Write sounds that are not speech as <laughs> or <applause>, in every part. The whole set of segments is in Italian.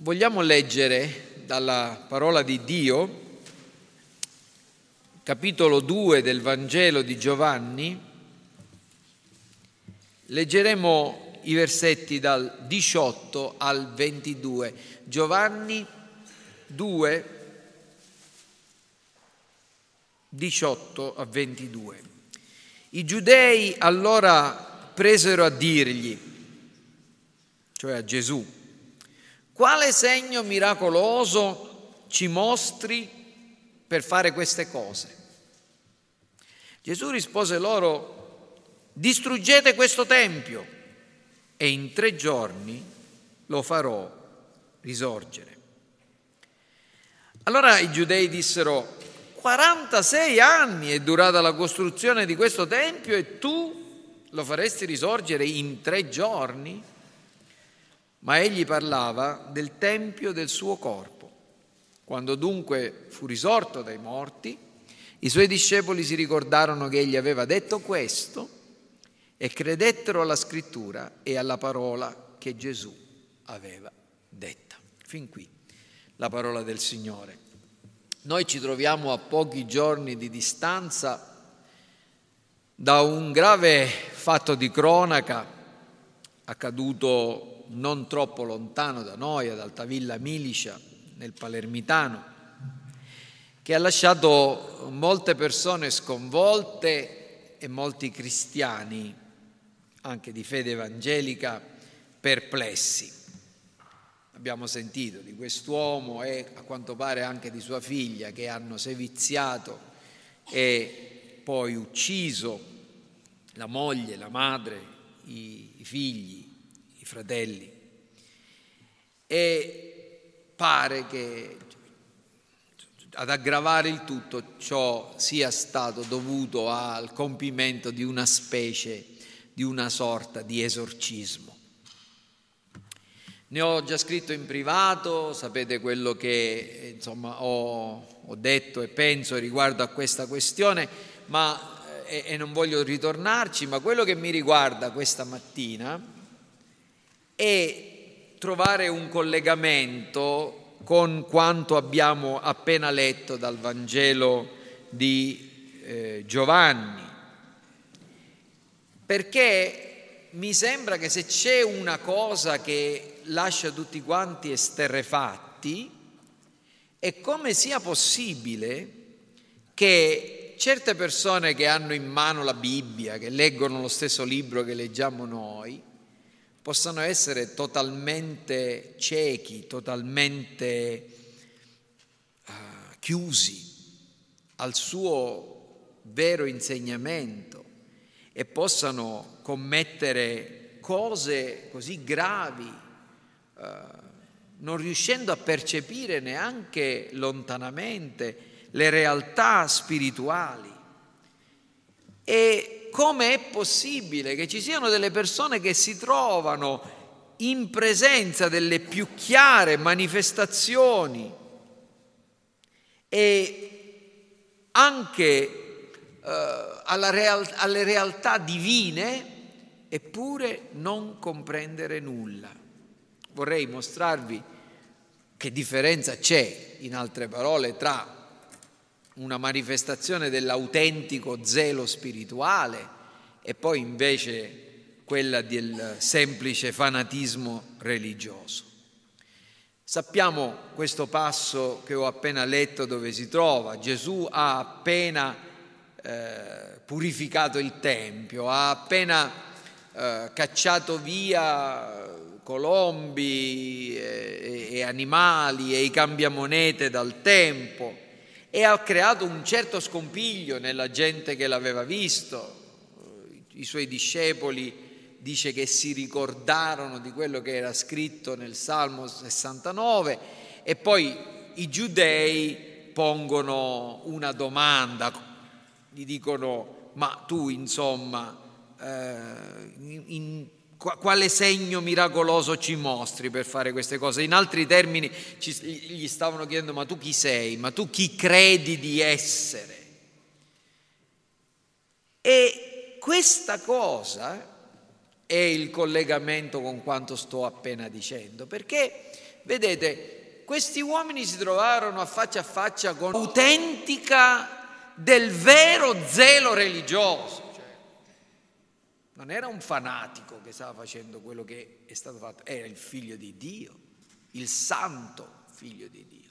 vogliamo leggere dalla parola di Dio, capitolo 2 del Vangelo di Giovanni, leggeremo i versetti dal 18 al 22. Giovanni 2, 18 a 22. I giudei allora presero a dirgli, cioè a Gesù, quale segno miracoloso ci mostri per fare queste cose? Gesù rispose loro, distruggete questo tempio e in tre giorni lo farò risorgere. Allora i giudei dissero, 46 anni è durata la costruzione di questo tempio e tu lo faresti risorgere in tre giorni? Ma egli parlava del tempio del suo corpo. Quando dunque fu risorto dai morti, i suoi discepoli si ricordarono che egli aveva detto questo e credettero alla scrittura e alla parola che Gesù aveva detta. Fin qui la parola del Signore. Noi ci troviamo a pochi giorni di distanza da un grave fatto di cronaca accaduto non troppo lontano da noi, ad Altavilla Milicia, nel Palermitano, che ha lasciato molte persone sconvolte e molti cristiani, anche di fede evangelica, perplessi. Abbiamo sentito di quest'uomo e a quanto pare anche di sua figlia che hanno seviziato e poi ucciso la moglie, la madre, i, figli, fratelli. E pare che ad aggravare il tutto ciò sia stato dovuto al compimento di una specie, di una sorta di esorcismo. Ne ho già scritto in privato, sapete quello che insomma, ho, ho, detto e penso riguardo a questa questione, ma, e, e non voglio ritornarci, ma quello che mi riguarda questa mattina è trovare un collegamento con quanto abbiamo appena letto dal Vangelo di eh, Giovanni, perché mi sembra che se c'è una cosa che lascia tutti quanti esterrefatti e come sia possibile che certe persone che hanno in mano la Bibbia, che leggono lo stesso libro che leggiamo noi, possano essere totalmente ciechi, totalmente uh, chiusi al suo vero insegnamento e possano commettere cose così gravi eh, non riuscendo a percepire neanche lontanamente le realtà spirituali. E come è possibile che ci siano delle persone che si trovano in presenza delle più chiare manifestazioni? E anche eh, real- alle realtà divine, eppure non comprendere nulla. Vorrei mostrarvi che differenza c'è, in altre parole, tra una manifestazione dell'autentico zelo spirituale e poi invece quella del semplice fanatismo religioso. Sappiamo questo passo che ho appena letto dove si trova. Gesù ha appena eh, purificato il Tempio, ha appena eh, cacciato via colombi e, e animali e i cambiamonete dal tempo e ha creato un certo scompiglio nella gente che l'aveva visto. I suoi discepoli dice che si ricordarono di quello che era scritto nel Salmo 69 e poi i giudei pongono una domanda, gli dicono ma tu insomma eh, in, quale segno miracoloso ci mostri per fare queste cose? In altri termini ci, gli stavano chiedendo ma tu chi sei? Ma tu chi credi di essere? E questa cosa è il collegamento con quanto sto appena dicendo? Perché, vedete, questi uomini si trovarono a faccia a faccia con autentica del vero zelo religioso. Non era un fanatico che stava facendo quello che è stato fatto, era il figlio di Dio, il santo figlio di Dio.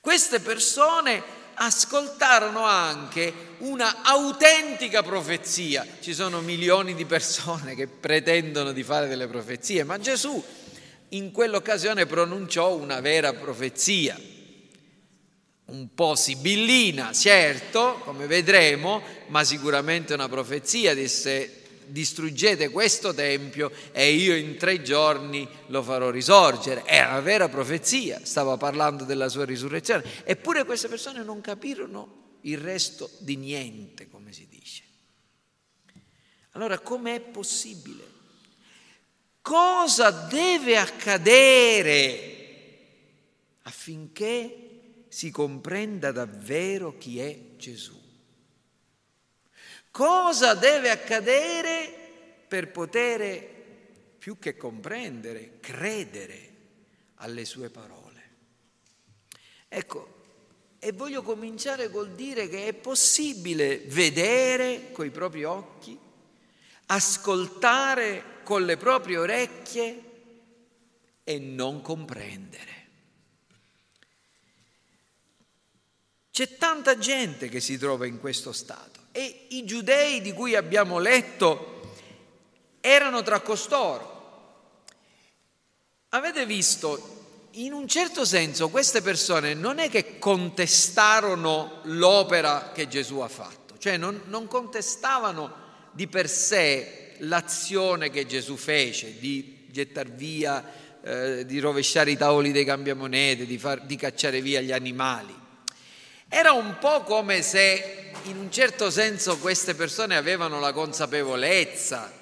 Queste persone ascoltarono anche una autentica profezia. Ci sono milioni di persone che pretendono di fare delle profezie, ma Gesù in quell'occasione pronunciò una vera profezia, un po' sibillina, certo, come vedremo, ma sicuramente una profezia, disse distruggete questo tempio e io in tre giorni lo farò risorgere. Era una vera profezia, stava parlando della sua risurrezione. Eppure queste persone non capirono il resto di niente, come si dice. Allora com'è possibile? Cosa deve accadere affinché si comprenda davvero chi è Gesù? Cosa deve accadere per poter più che comprendere, credere alle sue parole? Ecco, e voglio cominciare col dire che è possibile vedere coi propri occhi, ascoltare con le proprie orecchie e non comprendere. C'è tanta gente che si trova in questo stato. E i giudei di cui abbiamo letto erano tra costoro. Avete visto, in un certo senso queste persone non è che contestarono l'opera che Gesù ha fatto, cioè non, non contestavano di per sé l'azione che Gesù fece di gettar via, eh, di rovesciare i tavoli dei cambiamonete, di, far, di cacciare via gli animali. Era un po' come se in un certo senso queste persone avevano la consapevolezza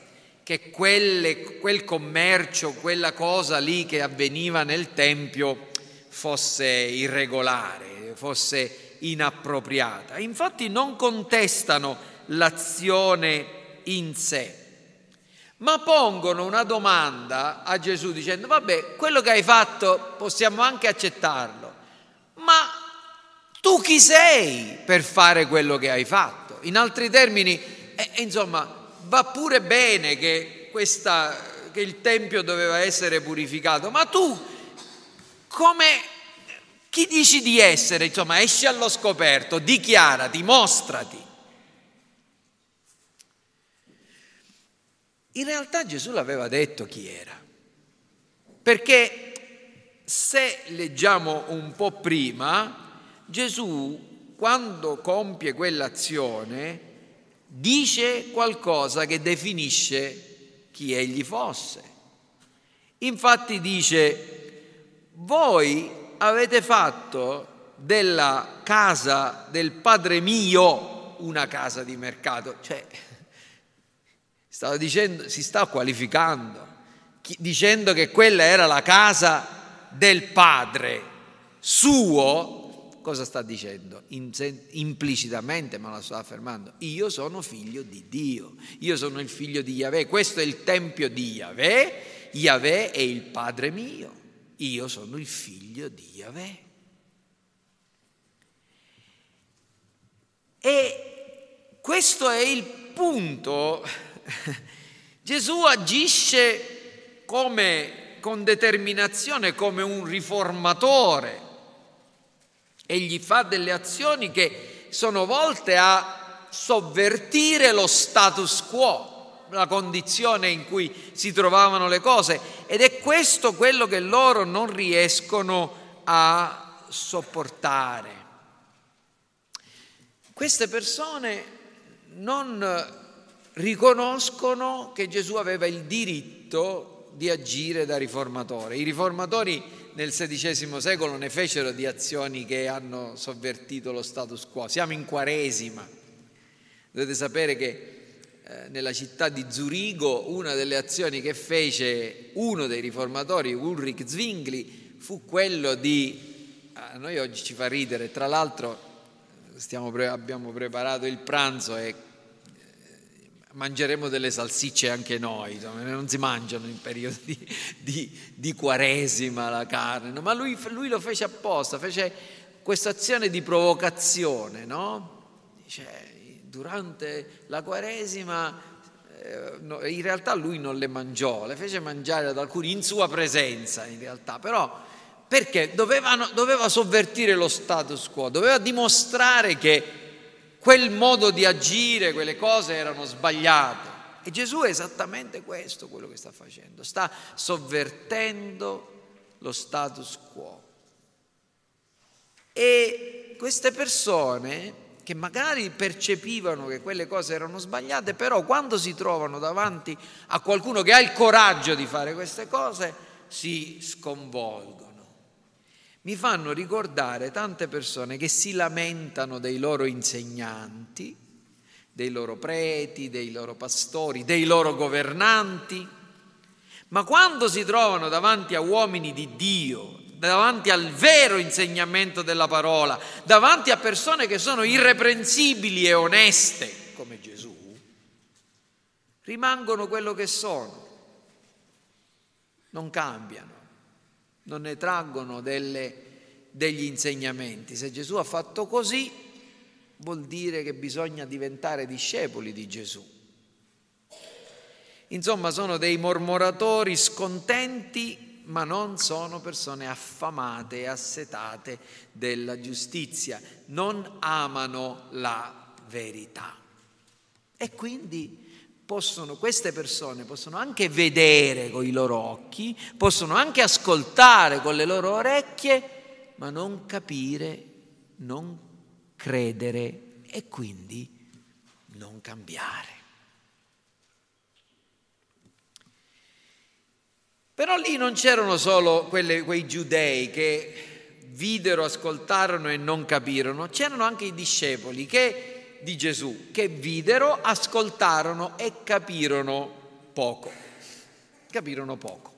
che quelle, quel commercio, quella cosa lì che avveniva nel Tempio fosse irregolare, fosse inappropriata. Infatti non contestano l'azione in sé, ma pongono una domanda a Gesù dicendo, vabbè, quello che hai fatto possiamo anche accettarlo, ma tu chi sei per fare quello che hai fatto? In altri termini, eh, insomma, va pure bene che, questa, che il Tempio doveva essere purificato, ma tu come chi dici di essere? Insomma, esci allo scoperto, dichiarati, mostrati. In realtà Gesù l'aveva detto chi era, perché se leggiamo un po' prima, Gesù, quando compie quell'azione, dice qualcosa che definisce chi egli fosse. Infatti dice, voi avete fatto della casa del Padre mio una casa di mercato. Cioè, <laughs> dicendo, si sta qualificando, dicendo che quella era la casa del Padre suo cosa sta dicendo? implicitamente, ma la sta affermando. Io sono figlio di Dio, io sono il figlio di Yahweh, questo è il tempio di Yahweh, Yahweh è il Padre mio, io sono il figlio di Yahweh. E questo è il punto. <laughs> Gesù agisce come, con determinazione come un riformatore Egli fa delle azioni che sono volte a sovvertire lo status quo, la condizione in cui si trovavano le cose ed è questo quello che loro non riescono a sopportare. Queste persone non riconoscono che Gesù aveva il diritto di agire da riformatore. I riformatori nel XVI secolo ne fecero di azioni che hanno sovvertito lo status quo. Siamo in Quaresima. Dovete sapere che eh, nella città di Zurigo una delle azioni che fece uno dei riformatori, Ulrich Zwingli, fu quello di... A noi oggi ci fa ridere, tra l'altro stiamo, abbiamo preparato il pranzo e mangeremo delle salsicce anche noi, non si mangiano in periodi di, di, di quaresima la carne, ma lui, lui, lo fece apposta, fece questa azione di provocazione, no? Dice, durante la quaresima eh, in realtà lui non le mangiò, le fece mangiare ad alcuni in sua presenza in realtà, però perché dovevano, doveva sovvertire lo status quo, doveva dimostrare che quel modo di agire, quelle cose erano sbagliate. E Gesù è esattamente questo quello che sta facendo, sta sovvertendo lo status quo. E queste persone che magari percepivano che quelle cose erano sbagliate, però quando si trovano davanti a qualcuno che ha il coraggio di fare queste cose, si sconvolgono. Mi fanno ricordare tante persone che si lamentano dei loro insegnanti, dei loro preti, dei loro pastori, dei loro governanti, ma quando si trovano davanti a uomini di Dio, davanti al vero insegnamento della parola, davanti a persone che sono irreprensibili e oneste come Gesù, rimangono quello che sono, non cambiano, non ne traggono delle, degli insegnamenti. Se Gesù ha fatto così, vuol dire che bisogna diventare discepoli di Gesù. Insomma, sono dei mormoratori scontenti ma non sono persone affamate e assetate della giustizia, non amano la verità. E quindi possono, queste persone possono anche vedere con i loro occhi, possono anche ascoltare con le loro orecchie, ma non capire, non credere e quindi non cambiare. Però lì non c'erano solo quelle, quei giudei che videro, ascoltarono e non capirono, c'erano anche i discepoli che, di Gesù che videro, ascoltarono e capirono poco. Capirono poco.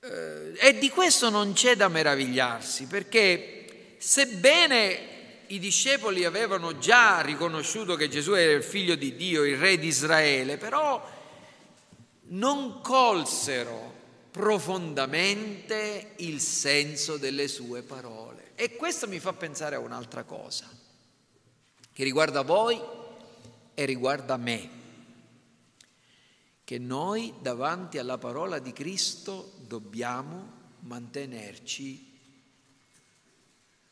Eh, e di questo non c'è da meravigliarsi, perché sebbene i discepoli avevano già riconosciuto che Gesù era il figlio di Dio, il re di Israele, però non colsero profondamente il senso delle sue parole. E questo mi fa pensare a un'altra cosa, che riguarda voi e riguarda me, che noi davanti alla parola di Cristo dobbiamo mantenerci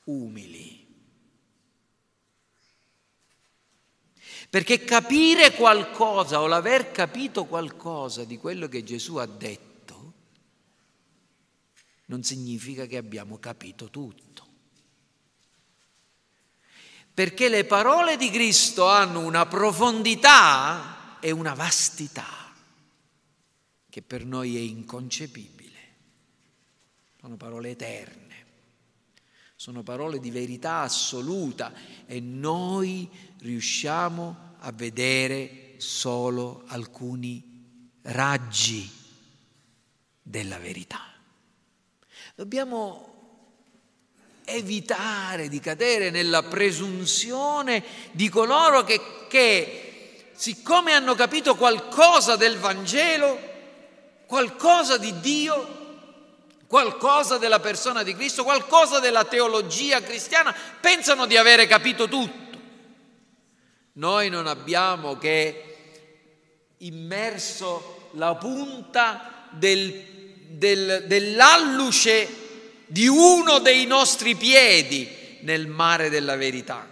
umili. Perché capire qualcosa o l'aver capito qualcosa di quello che Gesù ha detto non significa che abbiamo capito tutto. Perché le parole di Cristo hanno una profondità e una vastità che per noi è inconcepibile. Sono parole eterne, sono parole di verità assoluta e noi riusciamo a vedere solo alcuni raggi della verità. Dobbiamo evitare di cadere nella presunzione di coloro che, che, siccome hanno capito qualcosa del Vangelo, qualcosa di Dio, qualcosa della persona di Cristo, qualcosa della teologia cristiana, pensano di avere capito tutto. Noi non abbiamo che immerso la punta del, del, dell'alluce di uno dei nostri piedi nel mare della verità.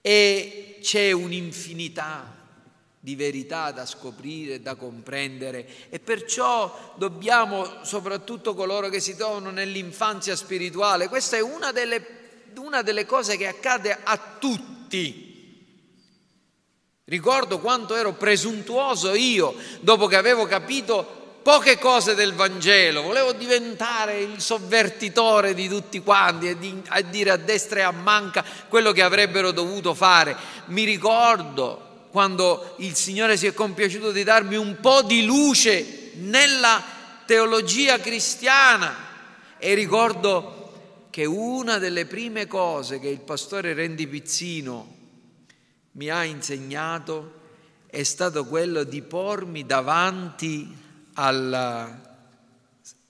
E c'è un'infinità di verità da scoprire, da comprendere e perciò dobbiamo, soprattutto coloro che si trovano nell'infanzia spirituale, questa è una delle una delle cose che accade a tutti. Ricordo quanto ero presuntuoso io dopo che avevo capito poche cose del Vangelo, volevo diventare il sovvertitore di tutti quanti e di, a dire a destra e a manca quello che avrebbero dovuto fare. Mi ricordo quando il Signore si è compiaciuto di darmi un po' di luce nella teologia cristiana e ricordo che una delle prime cose che il pastore Rendi Pizzino mi ha insegnato è stato quello di pormi davanti alla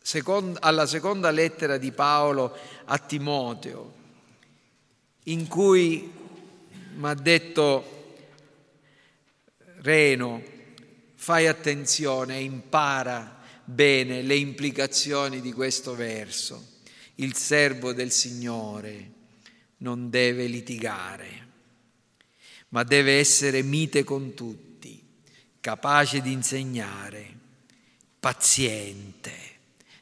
seconda, alla seconda lettera di Paolo a Timoteo, in cui mi ha detto Reno, fai attenzione e impara bene le implicazioni di questo verso. Il servo del Signore non deve litigare, ma deve essere mite con tutti, capace di insegnare, paziente,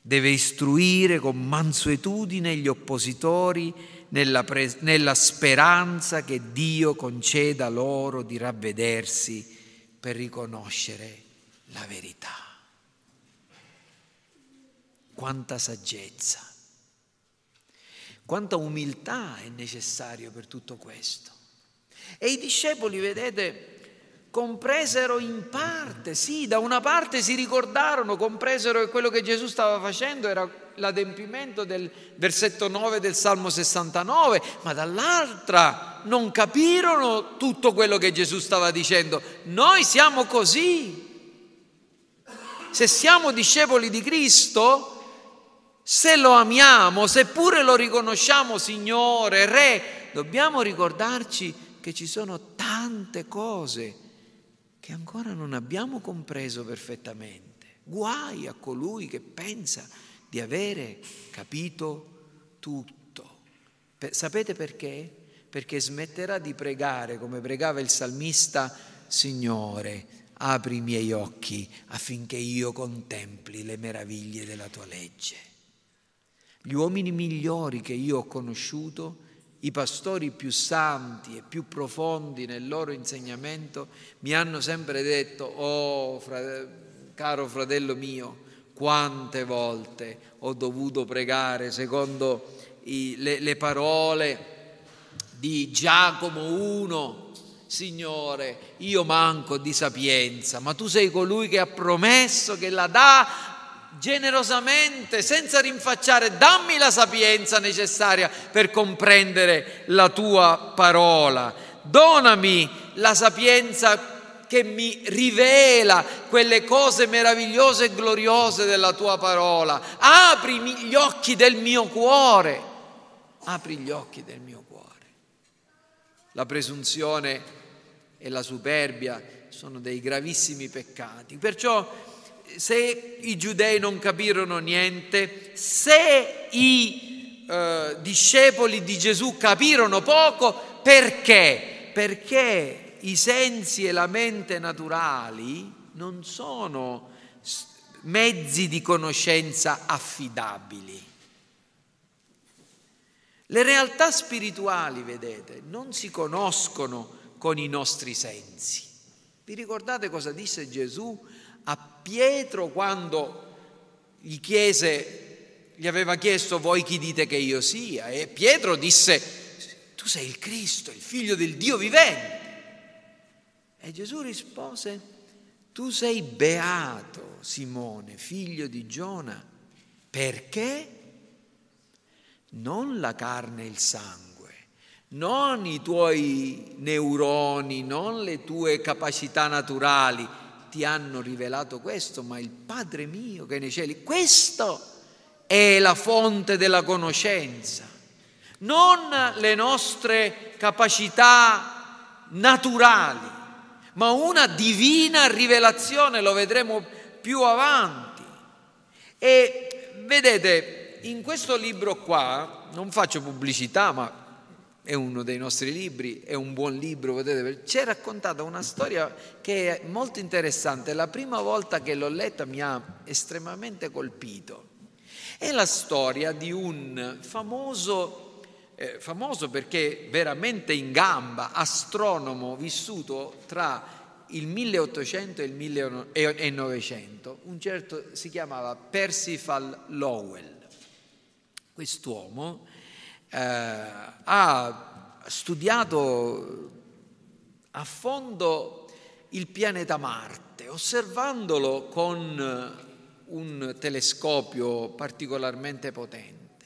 deve istruire con mansuetudine gli oppositori nella, pres- nella speranza che Dio conceda loro di ravvedersi per riconoscere la verità. Quanta saggezza, quanta umiltà è necessario per tutto questo. E i discepoli, vedete, compresero in parte, sì, da una parte si ricordarono, compresero che quello che Gesù stava facendo era l'adempimento del versetto 9 del Salmo 69, ma dall'altra non capirono tutto quello che Gesù stava dicendo. Noi siamo così. Se siamo discepoli di Cristo, se lo amiamo, seppure lo riconosciamo Signore, Re, dobbiamo ricordarci che ci sono tante cose che ancora non abbiamo compreso perfettamente. Guai a colui che pensa di avere capito tutto. Sapete perché? Perché smetterà di pregare come pregava il salmista, Signore, apri i miei occhi affinché io contempli le meraviglie della tua legge. Gli uomini migliori che io ho conosciuto, i pastori più santi e più profondi nel loro insegnamento, mi hanno sempre detto, oh frate, caro fratello mio, quante volte ho dovuto pregare secondo i, le, le parole di Giacomo 1, Signore, io manco di sapienza, ma tu sei colui che ha promesso che la dà generosamente, senza rinfacciare, dammi la sapienza necessaria per comprendere la tua parola. Donami la sapienza che mi rivela quelle cose meravigliose e gloriose della tua parola. Apri gli occhi del mio cuore. Apri gli occhi del mio cuore. La presunzione e la superbia sono dei gravissimi peccati. Perciò se i giudei non capirono niente, se i eh, discepoli di Gesù capirono poco, perché? Perché i sensi e la mente naturali non sono mezzi di conoscenza affidabili. Le realtà spirituali, vedete, non si conoscono con i nostri sensi. Vi ricordate cosa disse Gesù a Pietro quando gli chiese, gli aveva chiesto voi chi dite che io sia? E Pietro disse, tu sei il Cristo, il figlio del Dio vivente. E Gesù rispose, tu sei beato, Simone, figlio di Giona, perché non la carne e il sangue, non i tuoi neuroni, non le tue capacità naturali ti hanno rivelato questo, ma il Padre mio che è nei cieli. Questo è la fonte della conoscenza, non le nostre capacità naturali ma una divina rivelazione, lo vedremo più avanti. E vedete, in questo libro qua, non faccio pubblicità, ma è uno dei nostri libri, è un buon libro, potete c'è raccontata una storia che è molto interessante, la prima volta che l'ho letta mi ha estremamente colpito. È la storia di un famoso eh, famoso perché veramente in gamba, astronomo vissuto tra il 1800 e il 1900, un certo si chiamava Percival Lowell. Quest'uomo eh, ha studiato a fondo il pianeta Marte, osservandolo con un telescopio particolarmente potente.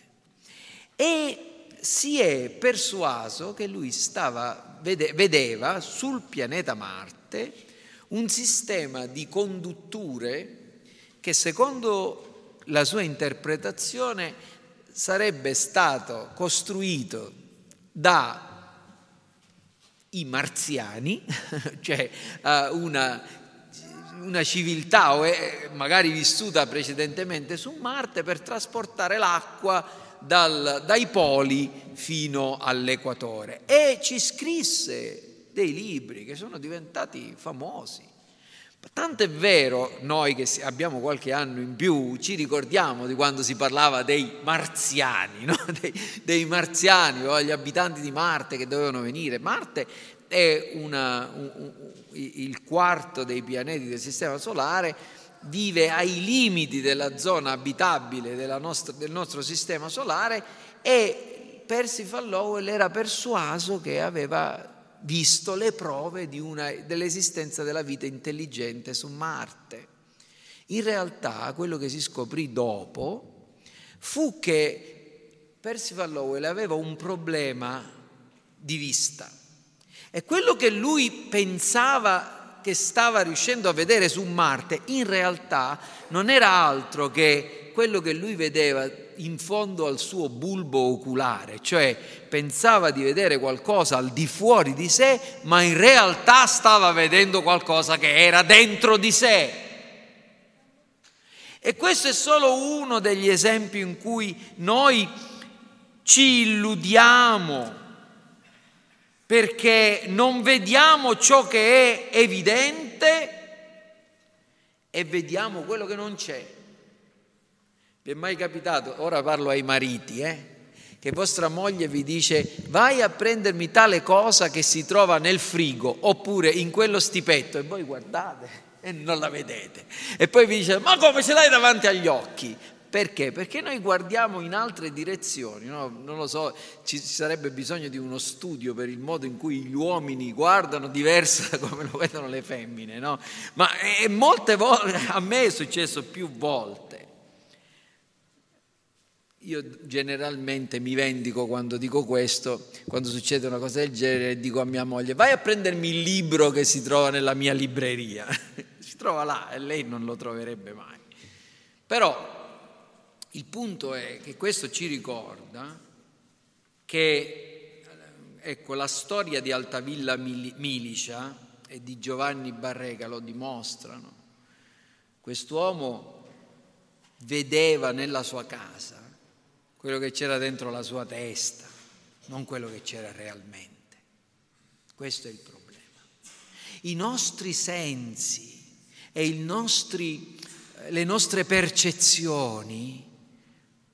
E si è persuaso che lui stava, vedeva sul pianeta Marte un sistema di condutture che secondo la sua interpretazione sarebbe stato costruito dai marziani, <laughs> cioè uh, una, una, civiltà magari vissuta precedentemente su Marte per trasportare l'acqua dal, dai poli fino all'equatore e ci scrisse dei libri che sono diventati famosi. Tanto è vero, noi che abbiamo qualche anno in più, ci ricordiamo di quando si parlava dei marziani, <laughs> no? dei, dei, marziani o gli abitanti di Marte che dovevano venire. Marte è una, un, un, il quarto dei pianeti del Sistema Solare vive ai limiti della zona abitabile della nostra, del nostro sistema solare e Percy van Lowell era persuaso che aveva visto le prove una, dell'esistenza della vita intelligente su Marte. In realtà quello che si scoprì dopo fu che Percy van Lowell aveva un problema di vista e quello che lui pensava che stava riuscendo a vedere su Marte in realtà non era altro che quello che lui vedeva in fondo al suo bulbo oculare, cioè pensava di vedere qualcosa al di fuori di sé, ma in realtà stava vedendo qualcosa che era dentro di sé. E questo è solo uno degli esempi in cui noi ci illudiamo perché non vediamo ciò che è evidente e vediamo quello che non c'è. Vi è mai capitato, ora parlo ai mariti, eh, che vostra moglie vi dice vai a prendermi tale cosa che si trova nel frigo oppure in quello stipetto e voi guardate <laughs> e non la vedete. E poi vi dice ma come ce l'hai davanti agli occhi? Perché? Perché noi guardiamo in altre direzioni, no? non lo so, ci sarebbe bisogno di uno studio per il modo in cui gli uomini guardano diverso da come lo vedono le femmine, no? Ma molte volte, a me è successo più volte. Io generalmente mi vendico quando dico questo, quando succede una cosa del genere, dico a mia moglie, vai a prendermi il libro che si trova nella mia libreria. <laughs> si trova là e lei non lo troverebbe mai. Però il punto è che questo ci ricorda che ecco, la storia di Altavilla Milicia e di Giovanni Barrega lo dimostrano. Quest'uomo vedeva nella sua casa quello che c'era dentro la sua testa, non quello che c'era realmente. Questo è il problema. I nostri sensi e nostri, le nostre percezioni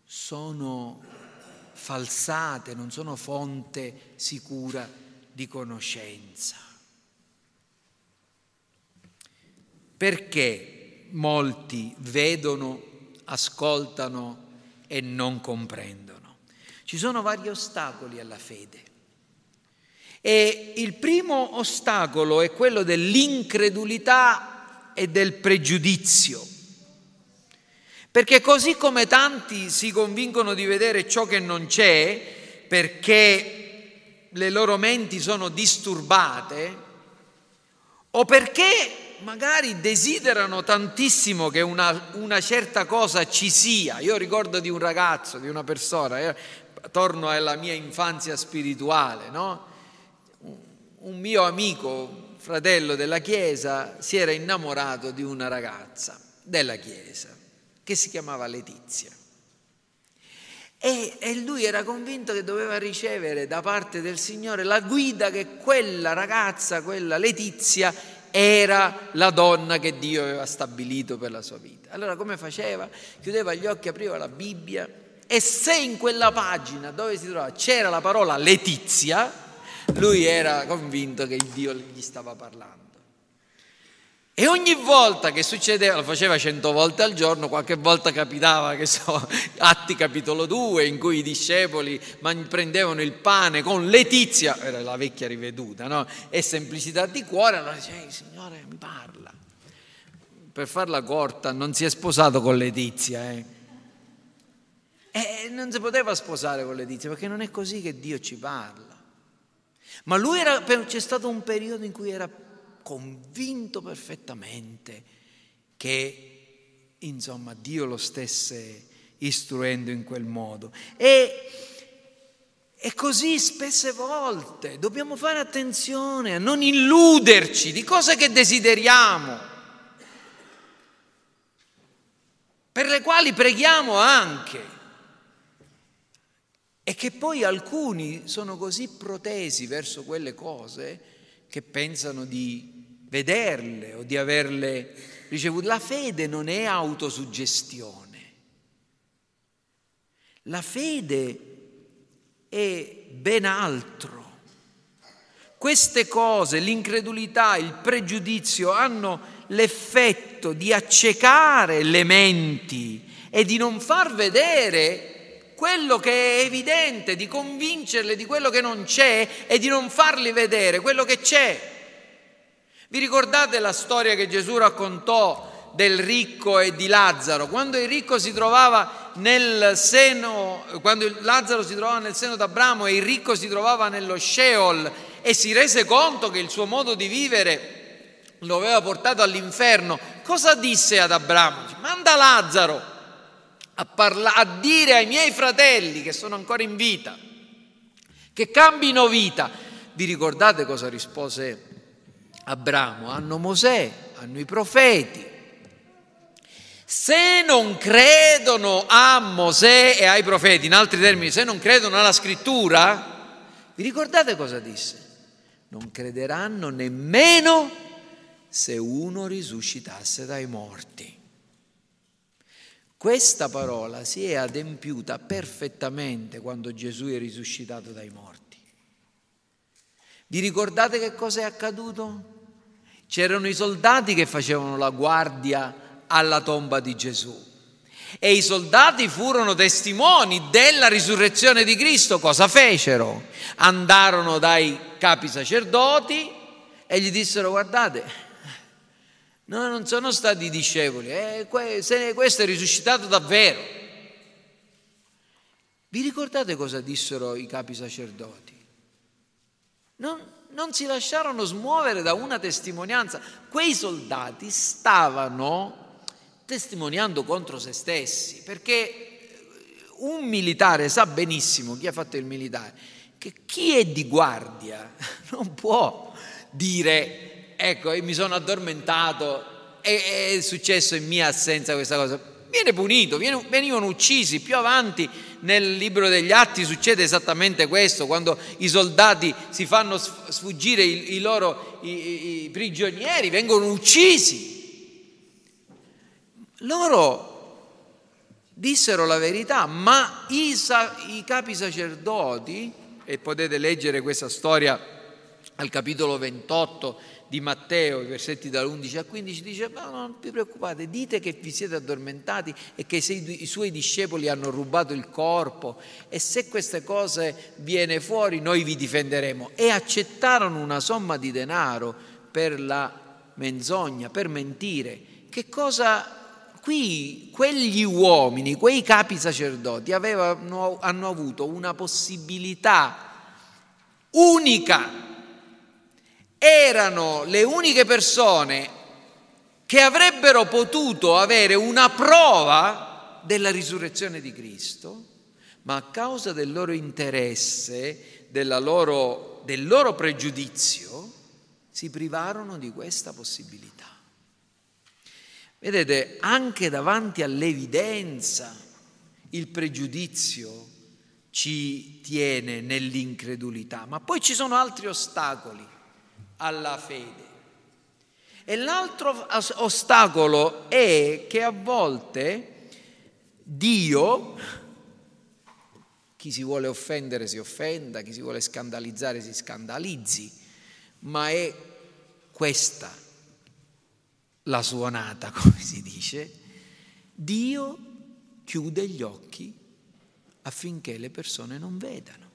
sono falsate, non sono fonte sicura di conoscenza. Perché molti vedono, ascoltano e non comprendono? Ci sono vari ostacoli alla fede. E il primo ostacolo è quello dell'incredulità e del pregiudizio. Perché così come tanti si convincono di vedere ciò che non c'è, perché le loro menti sono disturbate, o perché magari desiderano tantissimo che una, una certa cosa ci sia. Io ricordo di un ragazzo, di una persona, eh, torno alla mia infanzia spirituale, no? Un mio amico, fratello della Chiesa, si era innamorato di una ragazza della Chiesa che si chiamava Letizia. E, e, lui era convinto che doveva ricevere da parte del Signore la guida che quella ragazza, quella Letizia, era la donna che Dio aveva stabilito per la sua vita. Allora come faceva? Chiudeva gli occhi, apriva la Bibbia e se in quella pagina dove si trovava c'era la parola Letizia, lui era convinto che Dio gli stava parlando. E ogni volta che succedeva, lo faceva cento volte al giorno, qualche volta capitava, che so, <laughs> Atti capitolo 2, in cui i discepoli prendevano il pane con letizia, era la vecchia riveduta, no? E semplicità di cuore, allora diceva, Ehi, Signore, mi parla. Per farla corta, non si è sposato con Letizia, eh. E non si poteva sposare con Letizia perché non è così che Dio ci parla. Ma lui era, c'è stato un periodo in cui era convinto perfettamente che, insomma, Dio lo stesse istruendo in quel modo. E, e così spesse volte dobbiamo fare attenzione a non illuderci di cose che desideriamo, per le quali preghiamo anche. E che poi alcuni sono così protesi verso quelle cose che pensano di vederle o di averle ricevute. La fede non è autosuggestione. La fede è ben altro. Queste cose, l'incredulità, il pregiudizio hanno l'effetto di accecare le menti e di non far vedere quello che è evidente, di convincerle di quello che non c'è e di non farli vedere quello che c'è. Vi ricordate la storia che Gesù raccontò del ricco e di Lazzaro. Quando il ricco si trovava nel seno, quando Lazzaro si trovava nel seno d'Abramo e il ricco si trovava nello Sheol e si rese conto che il suo modo di vivere lo aveva portato all'inferno, cosa disse ad Abramo? Manda Lazzaro a, parla- a dire ai miei fratelli che sono ancora in vita, che cambino vita. Vi ricordate cosa rispose Abramo? Hanno Mosè, hanno i profeti, se non credono a Mosè e ai profeti, in altri termini, se non credono alla scrittura, vi ricordate cosa disse? Non crederanno nemmeno se uno risuscitasse dai morti. Questa parola si è adempiuta perfettamente quando Gesù è risuscitato dai morti. Vi ricordate che cosa è accaduto? C'erano i soldati che facevano la guardia alla tomba di Gesù. E i soldati furono testimoni della risurrezione di Cristo. Cosa fecero? Andarono dai capi sacerdoti e gli dissero guardate, noi non sono stati discepoli, eh, questo è risuscitato davvero. Vi ricordate cosa dissero i capi sacerdoti? Non, non si lasciarono smuovere da una testimonianza. Quei soldati stavano testimoniando contro se stessi, perché un militare sa benissimo, chi ha fatto il militare, che chi è di guardia <laughs> non può dire, ecco, mi sono addormentato, è, è successo in mia assenza questa cosa. Viene punito, viene, venivano uccisi. Più avanti nel libro degli atti succede esattamente questo, quando i soldati si fanno sfuggire i, i loro i, i prigionieri, vengono uccisi. Loro dissero la verità, ma i, i capi sacerdoti, e potete leggere questa storia al capitolo 28 di Matteo, i versetti dall'11 al 15, dice, ma non vi preoccupate, dite che vi siete addormentati e che i suoi discepoli hanno rubato il corpo e se queste cose viene fuori noi vi difenderemo. E accettarono una somma di denaro per la menzogna, per mentire. Che cosa qui quegli uomini, quei capi sacerdoti avevano, hanno avuto una possibilità unica, erano le uniche persone che avrebbero potuto avere una prova della risurrezione di Cristo, ma a causa del loro interesse, loro, del loro pregiudizio, si privarono di questa possibilità. Vedete, anche davanti all'evidenza il pregiudizio ci tiene nell'incredulità, ma poi ci sono altri ostacoli alla fede. E l'altro ostacolo è che a volte Dio, chi si vuole offendere si offenda, chi si vuole scandalizzare si scandalizzi, ma è questa la suonata, <laughs> come si dice, Dio chiude gli occhi affinché le persone non vedano.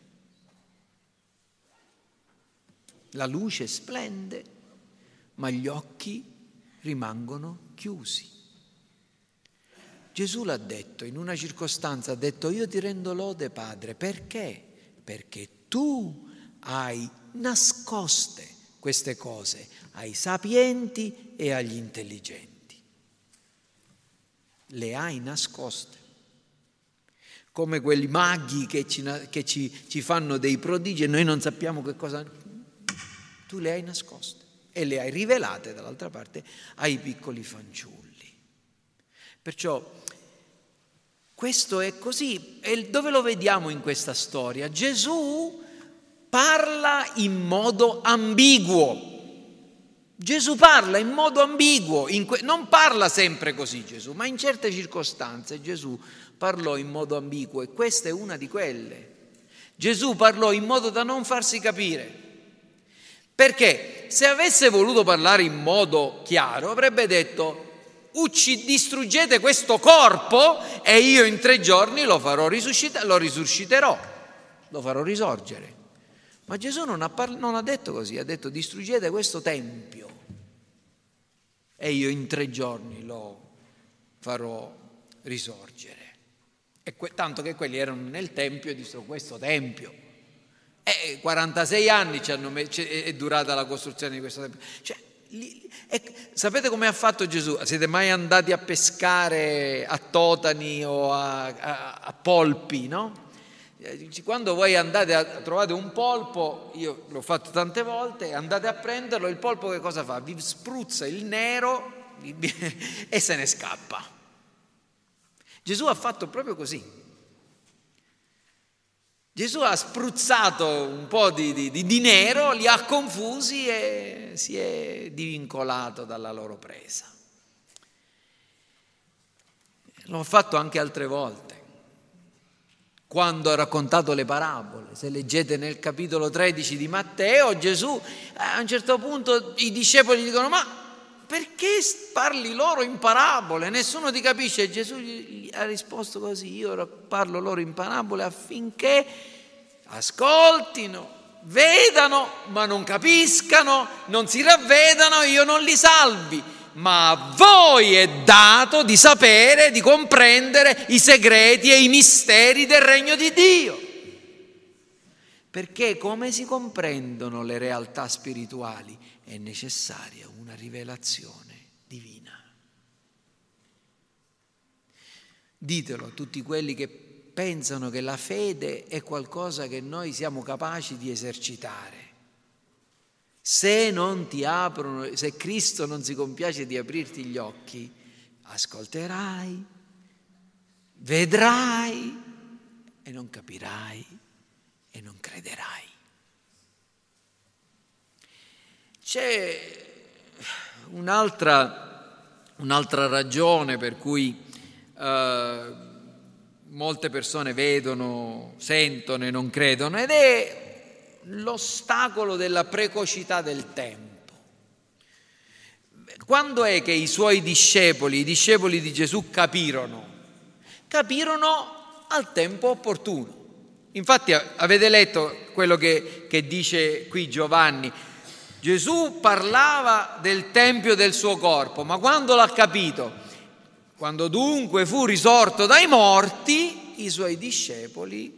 La luce splende, ma gli occhi rimangono chiusi. Gesù l'ha detto, in una circostanza ha detto io ti rendo lode Padre, perché? Perché tu hai nascoste queste cose ai sapienti e agli intelligenti. Le hai nascoste. Come quei maghi che, ci, che ci, ci fanno dei prodigi e noi non sappiamo che cosa... Tu le hai nascoste e le hai rivelate dall'altra parte ai piccoli fanciulli. Perciò questo è così. E dove lo vediamo in questa storia? Gesù parla in modo ambiguo. Gesù parla in modo ambiguo, in que- non parla sempre così Gesù, ma in certe circostanze Gesù parlò in modo ambiguo e questa è una di quelle. Gesù parlò in modo da non farsi capire. Perché se avesse voluto parlare in modo chiaro avrebbe detto ucci, distruggete questo corpo e io in tre giorni lo farò risuscitare, lo risusciterò, lo farò risorgere. Ma Gesù non ha, parla, non ha detto così, ha detto distruggete questo tempio e io in tre giorni lo farò risorgere. E que, tanto che quelli erano nel tempio e dissero questo tempio. E 46 anni è durata la costruzione di questo tempio. Cioè, sapete come ha fatto Gesù? Siete mai andati a pescare a Totani o a, a, a polpi, no? Eh, quando voi andate a trovate un polpo, io l'ho fatto tante volte, andate a prenderlo, il polpo che cosa fa? Vi spruzza il nero <laughs> e se ne scappa. Gesù ha fatto proprio così. Gesù ha spruzzato un po' di, di, di, nero, li ha confusi e si è divincolato dalla loro presa. L'ho fatto anche altre volte, quando ha raccontato le parabole. Se leggete nel capitolo 13 di Matteo, Gesù a un certo punto i discepoli dicono ma perché parli loro in parabole? Nessuno ti capisce. Gesù gli ha risposto così, io parlo loro in parabole affinché ascoltino, vedano, ma non capiscano, non si ravvedano, io non li salvi. Ma a voi è dato di sapere, di comprendere i segreti e i misteri del regno di Dio. Perché come si comprendono le realtà spirituali? È necessaria una rivelazione divina. Ditelo a tutti quelli che pensano che la fede è qualcosa che noi siamo capaci di esercitare. Se non ti aprono, se Cristo non si compiace di aprirti gli occhi, ascolterai, vedrai e non capirai e non crederai. C'è un'altra, un'altra ragione per cui eh, molte persone vedono, sentono e non credono ed è l'ostacolo della precocità del tempo. Quando è che i suoi discepoli, i discepoli di Gesù capirono? Capirono al tempo opportuno. Infatti avete letto quello che, che dice qui Giovanni, Gesù parlava del tempio del suo corpo, ma quando l'ha capito, quando dunque fu risorto dai morti, i suoi discepoli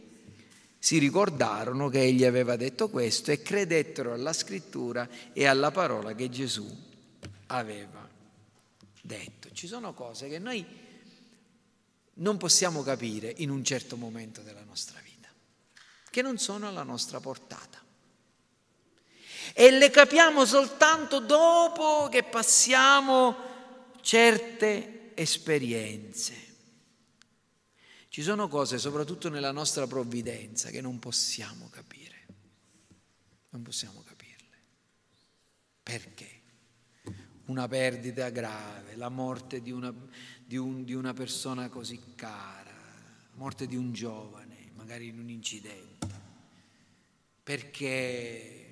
si ricordarono che egli aveva detto questo e credettero alla scrittura e alla parola che Gesù aveva detto. Ci sono cose che noi non possiamo capire in un certo momento della nostra vita, che non sono alla nostra portata e le capiamo soltanto dopo che passiamo certe esperienze. Ci sono cose, soprattutto nella nostra provvidenza, che non possiamo capire. Non possiamo capirle. Perché? Una perdita grave, la morte di una, di, un, di una persona così cara, la morte di un giovane, magari in un incidente. Perché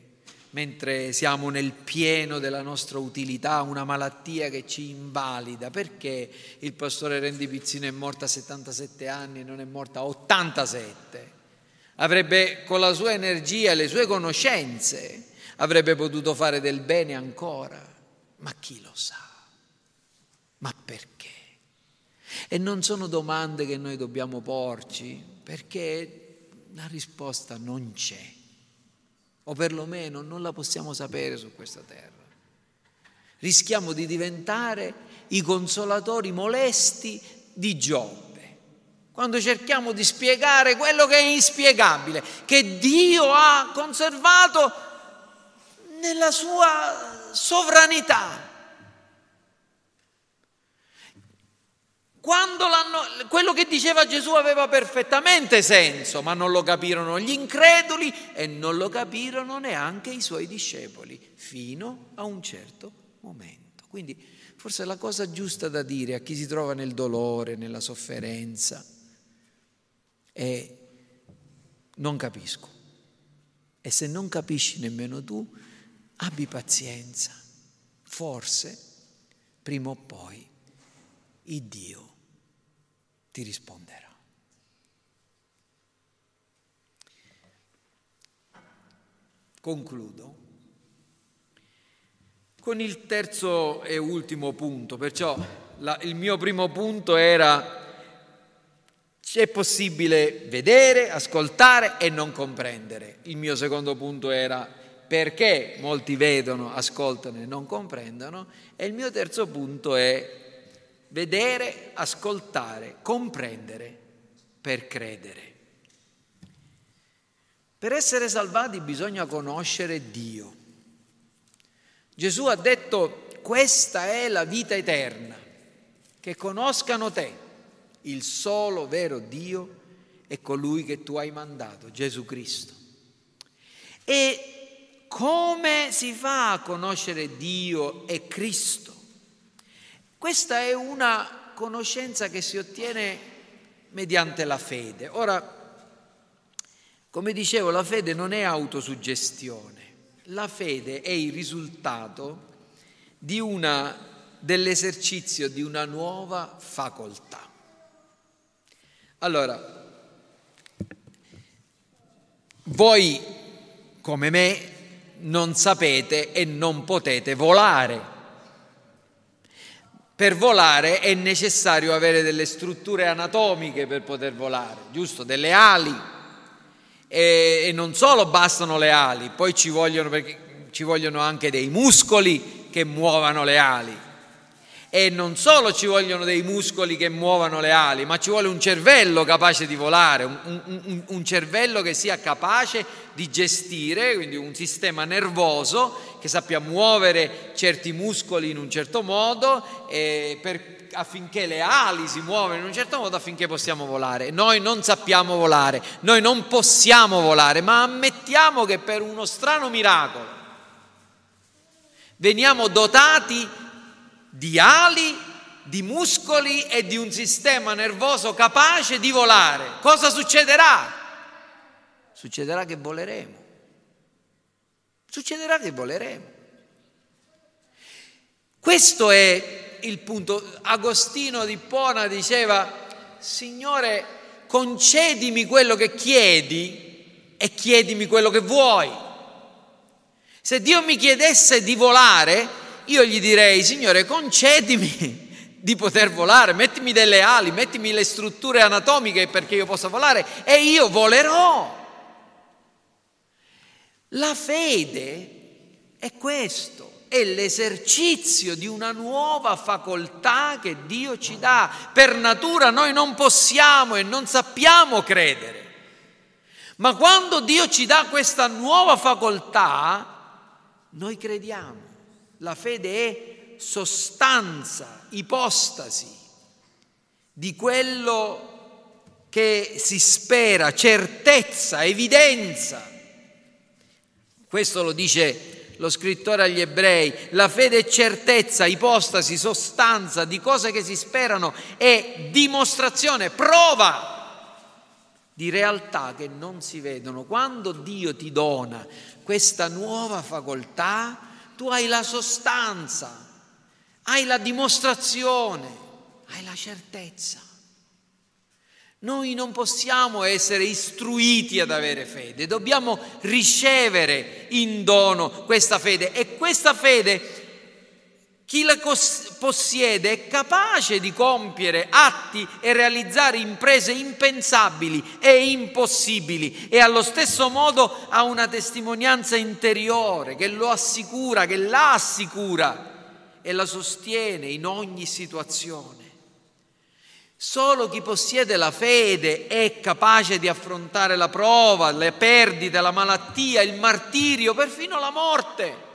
mentre siamo nel pieno della nostra utilità, una malattia che ci invalida. Perché il pastore Rendi Pizzino è morto a 77 anni e non è morto a 87? Avrebbe con la sua energia e le sue conoscenze avrebbe potuto fare del bene ancora. Ma chi lo sa? Ma perché? E non sono domande che noi dobbiamo porci, perché la risposta non c'è, o perlomeno non la possiamo sapere su questa terra. Rischiamo di diventare i consolatori molesti di Giobbe quando cerchiamo di spiegare quello che è inspiegabile, che Dio ha conservato nella sua sovranità. Quello che diceva Gesù aveva perfettamente senso, ma non lo capirono gli increduli e non lo capirono neanche i suoi discepoli, fino a un certo momento. Quindi forse la cosa giusta da dire a chi si trova nel dolore, nella sofferenza, è non capisco. E se non capisci nemmeno tu, abbi pazienza. Forse, prima o poi, il Dio ti risponderà. Concludo con il terzo e ultimo punto, perciò la, il mio primo punto era è possibile vedere, ascoltare e non comprendere. Il mio secondo punto era perché molti vedono, ascoltano e non comprendono e il mio terzo punto è vedere, ascoltare, comprendere per credere. Per essere salvati bisogna conoscere Dio. Gesù ha detto questa è la vita eterna, che conoscano te, il solo vero Dio e colui che tu hai mandato, Gesù Cristo. E come si fa a conoscere Dio e Cristo? Questa è una conoscenza che si ottiene mediante la fede. Ora, come dicevo, la fede non è autosuggestione, la fede è il risultato di una, dell'esercizio di una nuova facoltà. Allora, voi come me non sapete e non potete volare. Per volare è necessario avere delle strutture anatomiche per poter volare, giusto? Delle ali. E, e non solo bastano le ali, poi ci vogliono, ci vogliono anche dei muscoli che muovano le ali. E non solo ci vogliono dei muscoli che muovano le ali, ma ci vuole un cervello capace di volare, un, un, un, cervello che sia capace di gestire, quindi un sistema nervoso che sappia muovere certi muscoli in un certo modo per, affinché le ali si muovano in un certo modo affinché possiamo volare. Noi non sappiamo volare, noi non possiamo volare, ma ammettiamo che per uno strano miracolo veniamo dotati di ali, di muscoli e di un sistema nervoso capace di volare. Cosa succederà? Succederà che voleremo. Succederà che voleremo. Questo è il punto. Agostino di Pona diceva, Signore, concedimi quello che chiedi e chiedimi quello che vuoi. Se Dio mi chiedesse di volare, io gli direi, Signore, concedimi <laughs> di poter volare, mettimi delle ali, mettimi le strutture anatomiche perché io possa volare e io volerò. La fede è questo, è l'esercizio di una nuova facoltà che Dio ci dà. Per natura noi non possiamo e non sappiamo credere, ma quando Dio ci dà questa nuova facoltà, noi crediamo. La fede è sostanza, ipostasi di quello che si spera, certezza, evidenza. Questo lo dice lo scrittore agli ebrei. La fede è certezza, ipostasi, sostanza di cose che si sperano, è dimostrazione, prova di realtà che non si vedono. Quando Dio ti dona questa nuova facoltà, tu hai la sostanza, hai la dimostrazione, hai la certezza. Noi non possiamo essere istruiti ad avere fede, dobbiamo ricevere in dono questa fede e questa fede Chi la possiede è capace di compiere atti e realizzare imprese impensabili e impossibili e allo stesso modo ha una testimonianza interiore che lo assicura, che la assicura e la sostiene in ogni situazione. Solo chi possiede la fede è capace di affrontare la prova, le perdite, la malattia, il martirio, perfino la morte.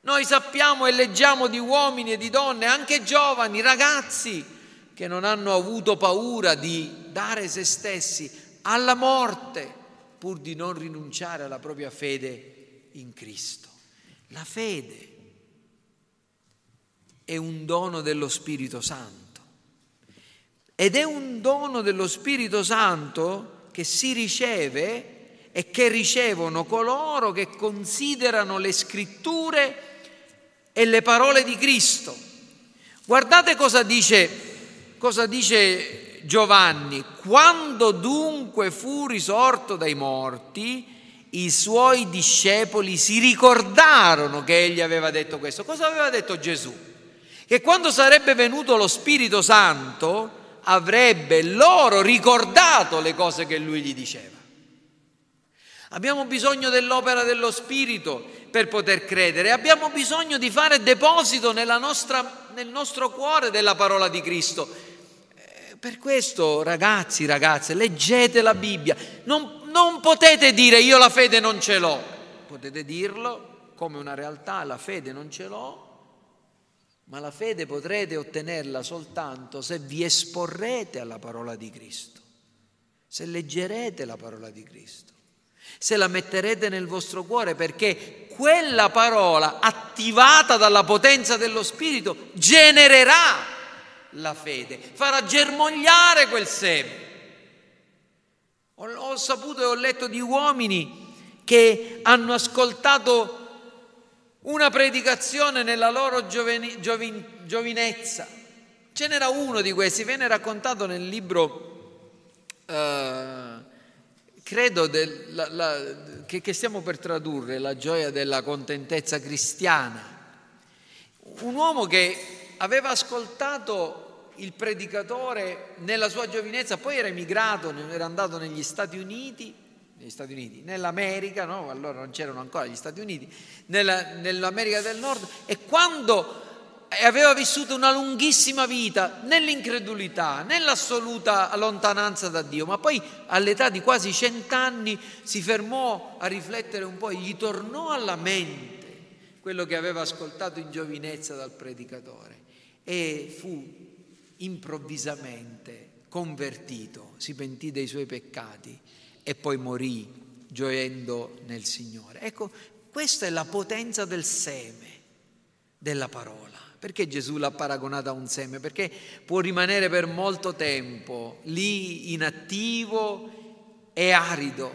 Noi sappiamo e leggiamo di uomini e di donne, anche giovani, ragazzi, che non hanno avuto paura di dare se stessi alla morte pur di non rinunciare alla propria fede in Cristo. La fede è un dono dello Spirito Santo ed è un dono dello Spirito Santo che si riceve e che ricevono coloro che considerano le scritture e le parole di Cristo. Guardate cosa dice, cosa dice Giovanni. Quando dunque fu risorto dai morti, i suoi discepoli si ricordarono che egli aveva detto questo. Cosa aveva detto Gesù? Che quando sarebbe venuto lo Spirito Santo, avrebbe loro ricordato le cose che lui gli diceva. Abbiamo bisogno dell'opera dello Spirito per poter credere, abbiamo bisogno di fare deposito nostra, nel nostro cuore della parola di Cristo. Eh, per questo, ragazzi, ragazze, leggete la Bibbia. Non, non potete dire io la fede non ce l'ho. Potete dirlo come una realtà, la fede non ce l'ho, ma la fede potrete ottenerla soltanto se vi esporrete alla parola di Cristo, se leggerete la parola di Cristo, se la metterete nel vostro cuore perché quella parola attivata dalla potenza dello Spirito genererà la fede, farà germogliare quel seme. Ho, ho saputo e ho letto di uomini che hanno ascoltato una predicazione nella loro gioveni, giovin, giovinezza. Ce n'era uno di questi, viene raccontato nel libro, eh, credo, del, la, la, che, che stiamo per tradurre, La gioia della contentezza cristiana. Un uomo che aveva ascoltato il predicatore nella sua giovinezza, poi era emigrato, era andato negli Stati Uniti negli Stati Uniti, nell'America, no? allora non c'erano ancora gli Stati Uniti, nella, nell'America del Nord e quando aveva vissuto una lunghissima vita nell'incredulità, nell'assoluta lontananza da Dio, ma poi all'età di quasi cent'anni si fermò a riflettere un po' e gli tornò alla mente quello che aveva ascoltato in giovinezza dal predicatore e fu improvvisamente convertito, si pentì dei suoi peccati e poi morì gioendo nel Signore. Ecco, questa è la potenza del seme della parola. Perché Gesù l'ha paragonata a un seme? Perché può rimanere per molto tempo lì inattivo e arido,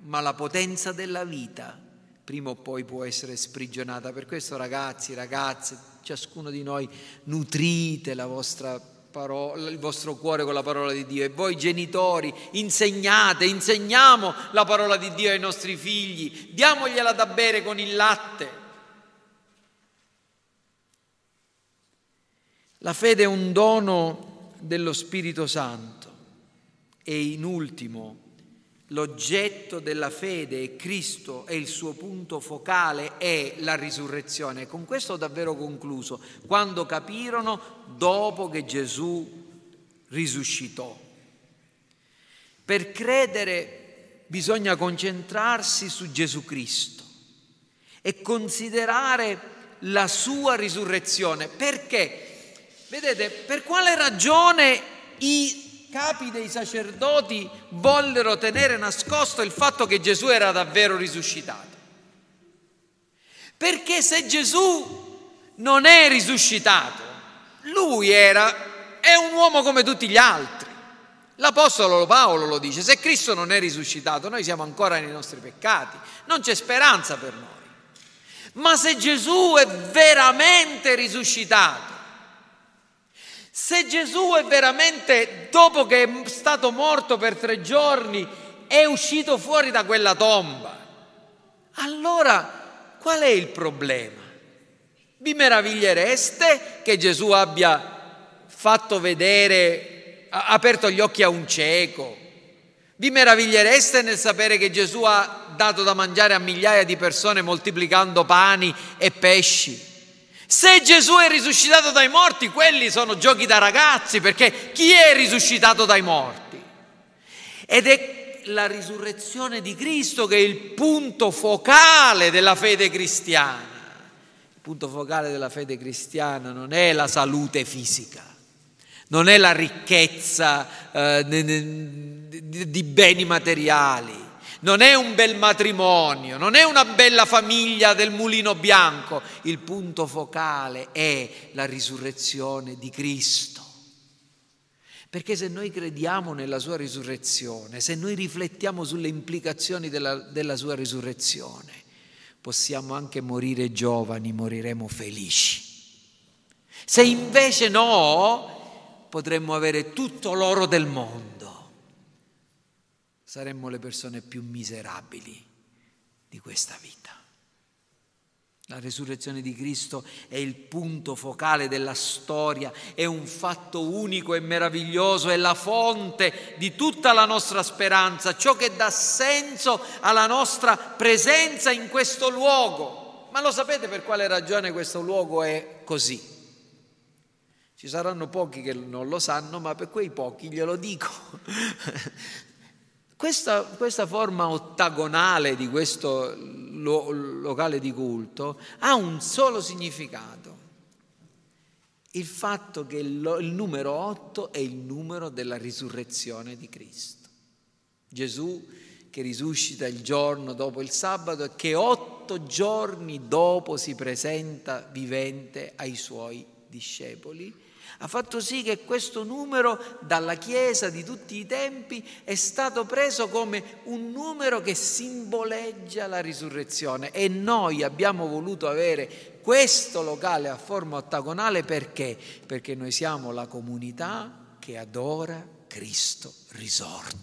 ma la potenza della vita prima o poi può essere sprigionata. Per questo ragazzi, ragazze, ciascuno di noi nutrite la vostra parola, il vostro cuore con la parola di Dio e voi genitori insegnate, insegniamo la parola di Dio ai nostri figli, diamogliela da bere con il latte. La fede è un dono dello Spirito Santo e in ultimo L'oggetto della fede è Cristo e il suo punto focale è la risurrezione. Con questo ho davvero concluso. Quando capirono dopo che Gesù risuscitò. Per credere bisogna concentrarsi su Gesù Cristo e considerare la sua risurrezione. Perché? Vedete, per quale ragione i capi dei sacerdoti vollero tenere nascosto il fatto che Gesù era davvero risuscitato. Perché se Gesù non è risuscitato, lui era, è un uomo come tutti gli altri. L'Apostolo Paolo lo dice, se Cristo non è risuscitato, noi siamo ancora nei nostri peccati, non c'è speranza per noi. Ma se Gesù è veramente risuscitato, se Gesù è veramente, dopo che è stato morto per tre giorni, è uscito fuori da quella tomba, allora qual è il problema? Vi meravigliereste che Gesù abbia fatto vedere, aperto gli occhi a un cieco. Vi meravigliereste nel sapere che Gesù ha dato da mangiare a migliaia di persone moltiplicando pani e pesci. Se Gesù è risuscitato dai morti, quelli sono giochi da ragazzi, perché chi è risuscitato dai morti? Ed è la risurrezione di Cristo che è il punto focale della fede cristiana. Il punto focale della fede cristiana non è la salute fisica, non è la ricchezza eh, di beni materiali, non è un bel matrimonio, non è una bella famiglia del mulino bianco, il punto focale è la risurrezione di Cristo. Perché se noi crediamo nella sua risurrezione, se noi riflettiamo sulle implicazioni della, della sua risurrezione, possiamo anche morire giovani, moriremo felici. Se invece no, potremmo avere tutto l'oro del mondo saremmo le persone più miserabili di questa vita. La risurrezione di Cristo è il punto focale della storia, è un fatto unico e meraviglioso, è la fonte di tutta la nostra speranza, ciò che dà senso alla nostra presenza in questo luogo. Ma lo sapete per quale ragione questo luogo è così? Ci saranno pochi che non lo sanno, ma per quei pochi glielo dico. <laughs> Questa, questa, forma ottagonale di questo lo, locale di culto ha un solo significato, il fatto che il, il numero 8 è il numero della risurrezione di Cristo. Gesù che risuscita il giorno dopo il sabato e che otto giorni dopo si presenta vivente ai suoi discepoli ha fatto sì che questo numero dalla Chiesa di tutti i tempi è stato preso come un numero che simboleggia la risurrezione e noi abbiamo voluto avere questo locale a forma ottagonale perché? Perché noi siamo la comunità che adora Cristo risorto.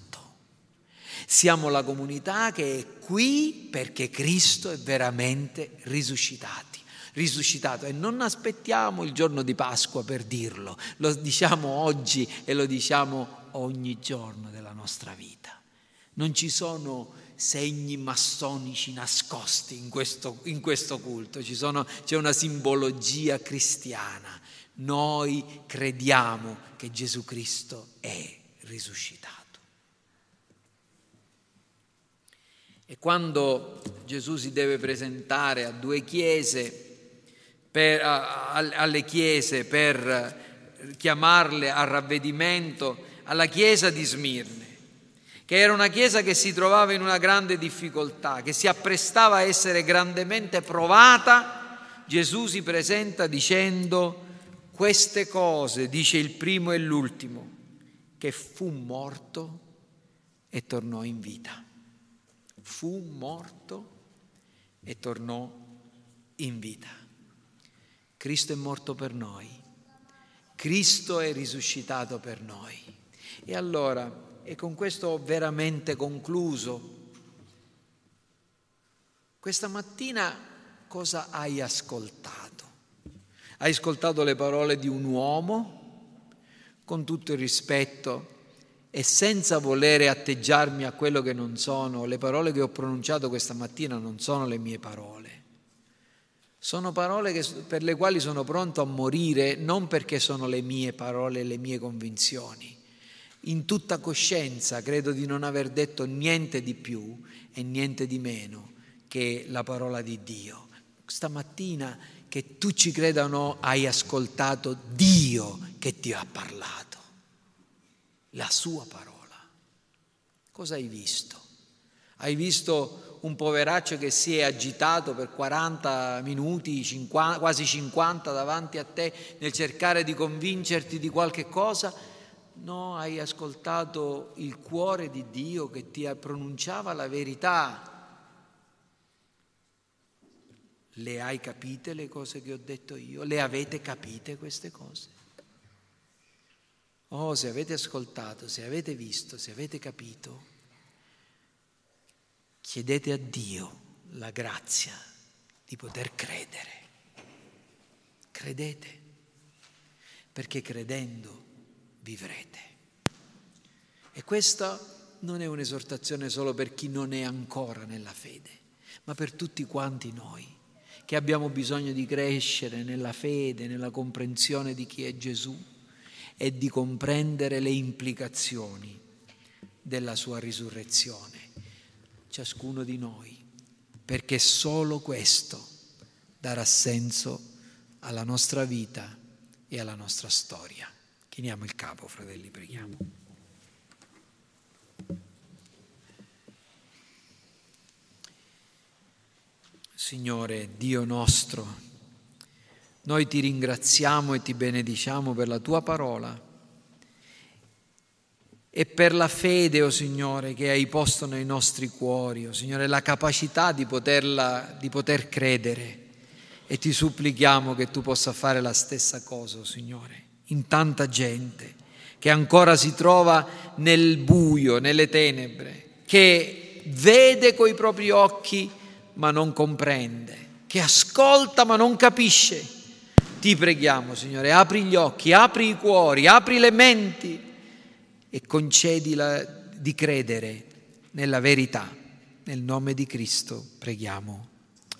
Siamo la comunità che è qui perché Cristo è veramente risuscitato risuscitato e non aspettiamo il giorno di Pasqua per dirlo, lo diciamo oggi e lo diciamo ogni giorno della nostra vita. Non ci sono segni massonici nascosti in questo, in questo culto, sono, c'è una simbologia cristiana. Noi crediamo che Gesù Cristo è risuscitato. E quando Gesù si deve presentare a due chiese, per, a, alle chiese per chiamarle al ravvedimento, alla chiesa di Smirne, che era una chiesa che si trovava in una grande difficoltà, che si apprestava a essere grandemente provata, Gesù si presenta dicendo queste cose, dice il primo e l'ultimo, che fu morto e tornò in vita. Fu morto e tornò in vita. Cristo è morto per noi, Cristo è risuscitato per noi. E allora, e con questo ho veramente concluso, questa mattina cosa hai ascoltato? Hai ascoltato le parole di un uomo con tutto il rispetto e senza volere atteggiarmi a quello che non sono, le parole che ho pronunciato questa mattina non sono le mie parole. Sono parole che, per le quali sono pronto a morire non perché sono le mie parole, le mie convinzioni. In tutta coscienza credo di non aver detto niente di più e niente di meno che la parola di Dio. Stamattina, che tu ci creda o no, hai ascoltato Dio che ti ha parlato, la sua parola. Cosa hai visto? Hai visto un poveraccio che si è agitato per 40 minuti, 50, quasi 50 davanti a te nel cercare di convincerti di qualche cosa? No, hai ascoltato il cuore di Dio che ti pronunciava la verità. Le hai capite le cose che ho detto io? Le avete capite queste cose? Oh, se avete ascoltato, se avete visto, se avete capito, chiedete a Dio la grazia di poter credere. Credete, perché credendo vivrete. E questa non è un'esortazione solo per chi non è ancora nella fede, ma per tutti quanti noi che abbiamo bisogno di crescere nella fede, nella comprensione di chi è Gesù e di comprendere le implicazioni della sua risurrezione, ciascuno di noi, perché solo questo darà senso alla nostra vita e alla nostra storia. Chiniamo il capo, fratelli, preghiamo. Signore Dio nostro, noi ti ringraziamo e ti benediciamo per la tua parola e per la fede, o oh Signore, che hai posto nei nostri cuori, o oh Signore, la capacità di, poterla, di poter credere. E ti supplichiamo che tu possa fare la stessa cosa, oh Signore, in tanta gente che ancora si trova nel buio, nelle tenebre, che vede coi propri occhi ma non comprende, che ascolta ma non capisce. Ti preghiamo, Signore, apri gli occhi, apri i cuori, apri le menti e concedila di credere nella verità. Nel nome di Cristo preghiamo.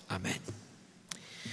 Amen.